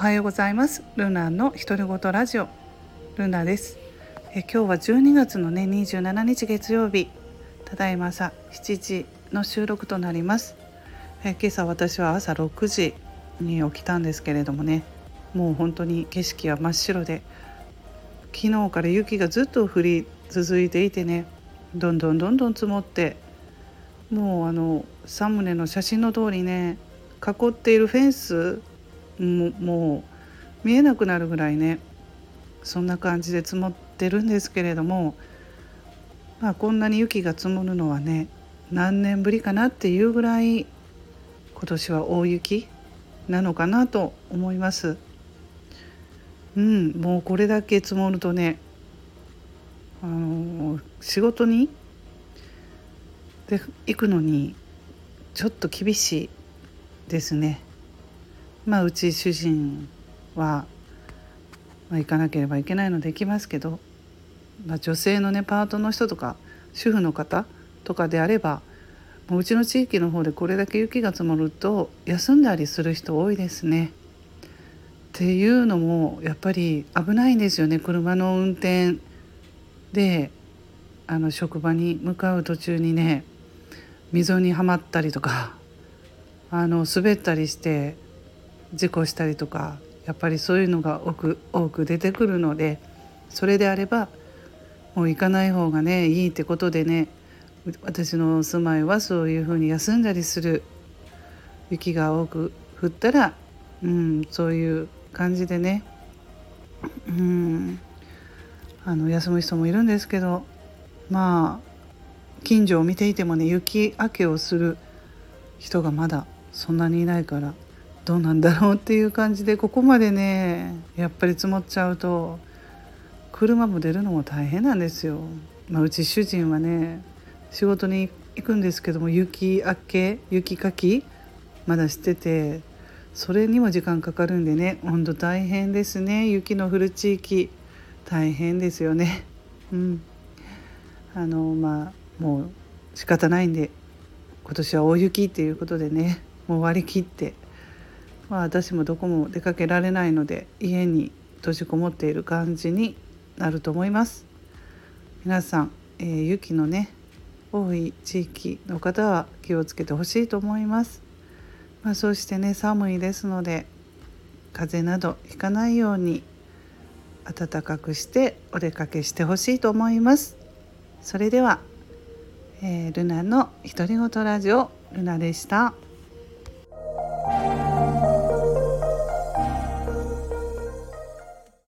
はようございます。ルナの独り言ラジオ。ルナです。え今日は12月のね27日月曜日。ただいま朝7時の収録となります。え今朝私は朝6時に起きたんですけれどもね。もう本当に景色は真っ白で。昨日から雪がずっと降り続いていてね。どんどんどんどん積もって。もうあのサムネの写真の通りね囲っているフェンスもう見えなくなるぐらいねそんな感じで積もってるんですけれども、まあ、こんなに雪が積もるのはね何年ぶりかなっていうぐらい今年は大雪なのかなと思います。うん、もうこれだけ積もるとねあの仕事にで行くのにちょっと厳しいですね。まあうち主人は、まあ、行かなければいけないので行きますけど、まあ、女性のねパートの人とか主婦の方とかであればもううちの地域の方でこれだけ雪が積もると休んだりする人多いですね。っていうのもやっぱり危ないんですよね車の運転であの職場に向かう途中にね溝にはまったりとかあの滑ったりして事故したりとかやっぱりそういうのが多く多く出てくるのでそれであればもう行かない方がねいいってことでね私の住まいはそういうふうに休んだりする雪が多く降ったら、うん、そういう感じでね、うん、あの休む人もいるんですけどまあ近所を見ていてもね雪明けをする人がまだそんなにいないからどうなんだろうっていう感じでここまでねやっぱり積もっちゃうと車も出るのも大変なんですよ。まあ、うち主人はね仕事に行くんですけども雪明け雪かきまだしててそれにも時間かかるんでね温度大変ですね雪の降る地域大変ですよね。うん、あのまあもう仕方ないんで今年は大雪っていうことでねもう割り切ってまあ、私もどこも出かけられないので家に閉じこもっている感じになると思います。皆さん、えー、雪のね多い地域の方は気をつけてほしいと思います、まあ、そしてね寒いですので風邪などひかないように暖かくしてお出かけしてほしいと思います。それでは、えー、ルナの独り言ラジオルナでした。